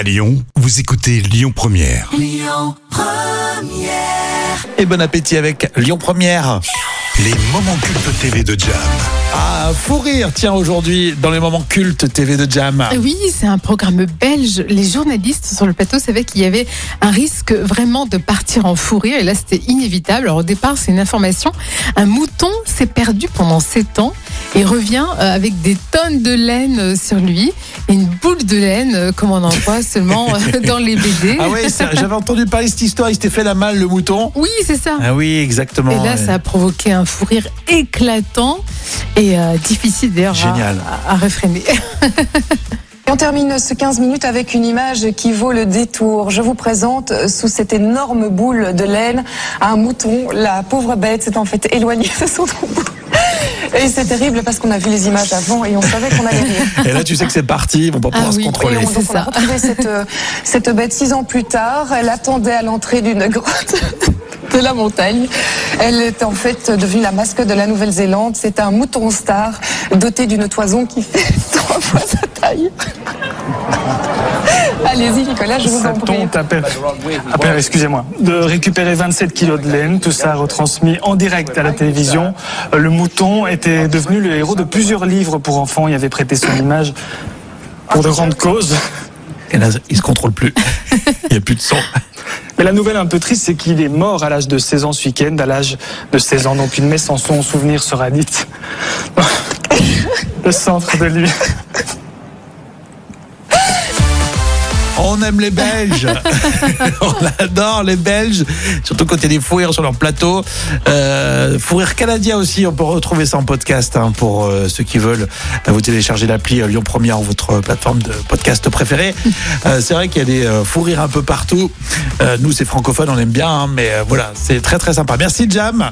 À Lyon, vous écoutez Lyon Première. Et bon appétit avec Lyon Première. Les moments cultes TV de Jam. Ah, fou rire, tiens, aujourd'hui, dans les moments cultes TV de Jam. Oui, c'est un programme belge. Les journalistes sur le plateau savaient qu'il y avait un risque vraiment de partir en fou rire. Et là, c'était inévitable. Alors, au départ, c'est une information. Un mouton s'est perdu pendant 7 ans et revient euh, avec des tonnes de laine euh, sur lui et une boule de laine, euh, comme on en voit seulement dans les BD. Ah ouais, ça, j'avais entendu parler de cette histoire, il s'était fait la malle, le mouton. Oui, c'est ça. Ah oui, exactement. Et là, ça a provoqué un fou rire éclatant et euh, difficile d'ailleurs à, à- à réfréner. Termine ce 15 minutes avec une image qui vaut le détour. Je vous présente euh, sous cette énorme boule de laine un mouton. La pauvre bête s'est en fait éloignée de son troupeau. Et c'est terrible parce qu'on a vu les images avant et on savait qu'on allait rire. Et là, tu sais que c'est parti, ils vont pas Ah pouvoir se oui, contrôler. Et on, donc on a ça. retrouvé cette, cette bête six ans plus tard. Elle attendait à l'entrée d'une grotte de la montagne. Elle est en fait devenue la mascotte de la Nouvelle-Zélande. C'est un mouton star doté d'une toison qui fait trois fois sa taille. Allez-y Nicolas, je vous Ça en prie. à père, excusez-moi, de récupérer 27 kilos de laine, tout ça retransmis en direct à la télévision. Le mouton était devenu le héros de plusieurs livres pour enfants. Il avait prêté son image pour de grandes causes. Et là, il se contrôle plus. Il n'y a plus de son. Mais la nouvelle un peu triste, c'est qu'il est mort à l'âge de 16 ans ce week-end. À l'âge de 16 ans, donc une messe en son souvenir sera dite. Le centre de lui. On aime les Belges. On adore les Belges. Surtout quand il y a des fous rires sur leur plateau. Euh, fou rire canadien aussi. On peut retrouver ça en podcast hein, pour euh, ceux qui veulent. Euh, Vous téléchargez l'appli euh, Lyon Première ou votre plateforme de podcast préférée. Euh, c'est vrai qu'il y a des euh, fous rires un peu partout. Euh, nous, c'est francophone, on aime bien. hein, mais euh, voilà, c'est très très sympa. Merci Jam.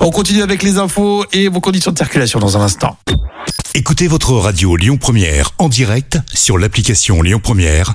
On continue avec les infos et vos conditions de circulation dans un instant. Écoutez votre radio Lyon Première en direct sur l'application Lyon Première,